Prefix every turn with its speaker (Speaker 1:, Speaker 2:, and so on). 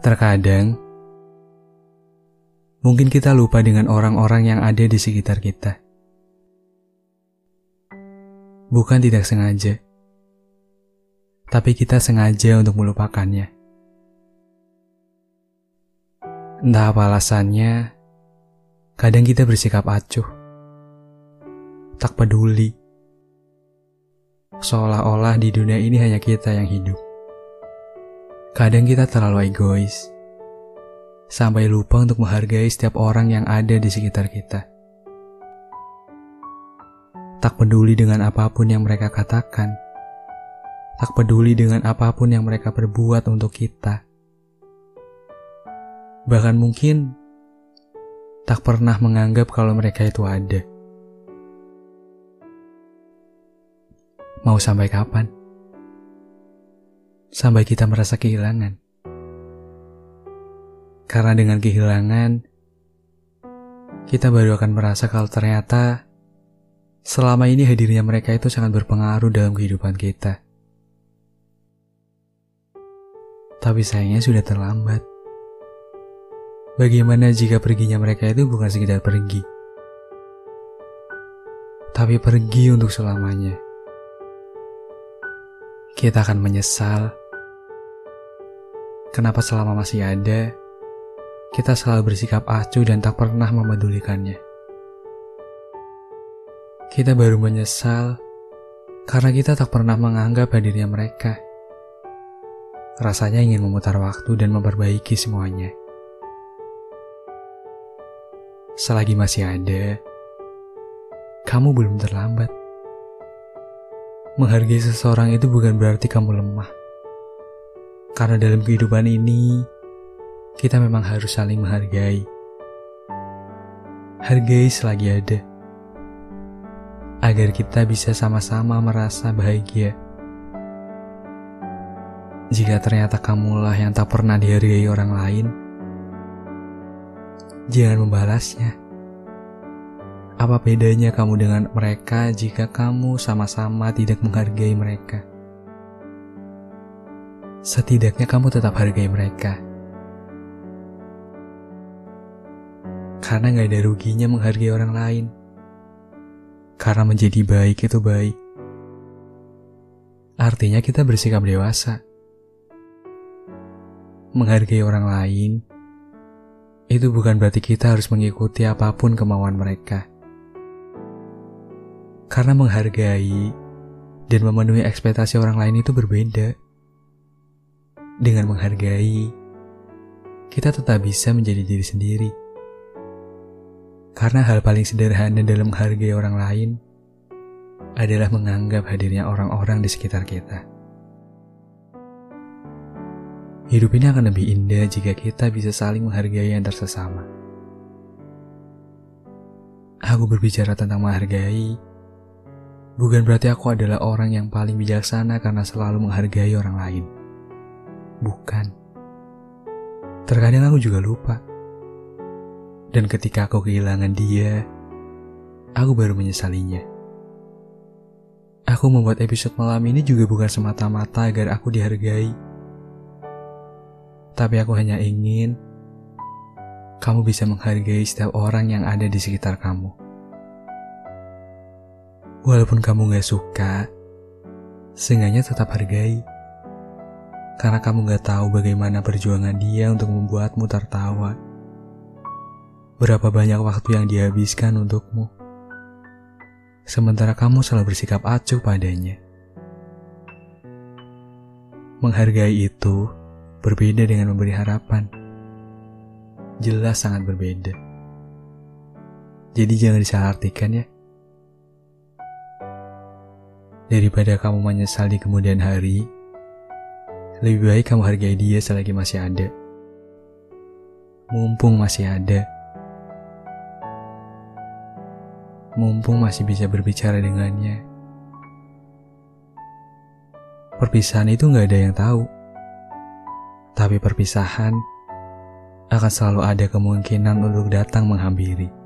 Speaker 1: Terkadang, mungkin kita lupa dengan orang-orang yang ada di sekitar kita. Bukan tidak sengaja, tapi kita sengaja untuk melupakannya. Entah apa alasannya, kadang kita bersikap acuh, tak peduli, seolah-olah di dunia ini hanya kita yang hidup. Kadang kita terlalu egois, sampai lupa untuk menghargai setiap orang yang ada di sekitar kita. Tak peduli dengan apa pun yang mereka katakan, tak peduli dengan apa pun yang mereka perbuat untuk kita. Bahkan mungkin tak pernah menganggap kalau mereka itu ada. Mau sampai kapan? Sampai kita merasa kehilangan. Karena dengan kehilangan, kita baru akan merasa kalau ternyata selama ini hadirnya mereka itu sangat berpengaruh dalam kehidupan kita. Tapi sayangnya sudah terlambat. Bagaimana jika perginya mereka itu bukan sekedar pergi, tapi pergi untuk selamanya? Kita akan menyesal Kenapa selama masih ada, kita selalu bersikap acuh dan tak pernah memedulikannya. Kita baru menyesal karena kita tak pernah menganggap hadirnya mereka. Rasanya ingin memutar waktu dan memperbaiki semuanya. Selagi masih ada, kamu belum terlambat. Menghargai seseorang itu bukan berarti kamu lemah karena dalam kehidupan ini, kita memang harus saling menghargai. Hargai selagi ada. Agar kita bisa sama-sama merasa bahagia. Jika ternyata kamulah yang tak pernah dihargai orang lain, jangan membalasnya. Apa bedanya kamu dengan mereka jika kamu sama-sama tidak menghargai mereka? Setidaknya kamu tetap hargai mereka. Karena gak ada ruginya menghargai orang lain. Karena menjadi baik itu baik. Artinya kita bersikap dewasa. Menghargai orang lain itu bukan berarti kita harus mengikuti apa pun kemauan mereka. Karena menghargai dan memenuhi ekspektasi orang lain itu berbeda. Dengan menghargai, kita tetap bisa menjadi diri sendiri. Karena hal paling sederhana dalam menghargai orang lain adalah menganggap hadirnya orang-orang di sekitar kita. Hidup ini akan lebih indah jika kita bisa saling menghargai antar sesama. Aku berbicara tentang menghargai, bukan berarti aku adalah orang yang paling bijaksana karena selalu menghargai orang lain. Bukan. Terkadang aku juga lupa. Dan ketika aku kehilangan dia, aku baru menyesalinya. Aku membuat episode malam ini juga bukan semata-mata agar aku dihargai. Tapi aku hanya ingin kamu bisa menghargai setiap orang yang ada di sekitar kamu. Walaupun kamu gak suka, seenggaknya tetap hargai karena kamu gak tahu bagaimana perjuangan dia untuk membuatmu tertawa. Berapa banyak waktu yang dihabiskan untukmu. Sementara kamu selalu bersikap acuh padanya. Menghargai itu berbeda dengan memberi harapan. Jelas sangat berbeda. Jadi jangan disalahartikan ya. Daripada kamu menyesal di kemudian hari, lebih baik kamu hargai dia selagi masih ada. Mumpung masih ada. Mumpung masih bisa berbicara dengannya. Perpisahan itu gak ada yang tahu. Tapi perpisahan akan selalu ada kemungkinan untuk datang menghampiri.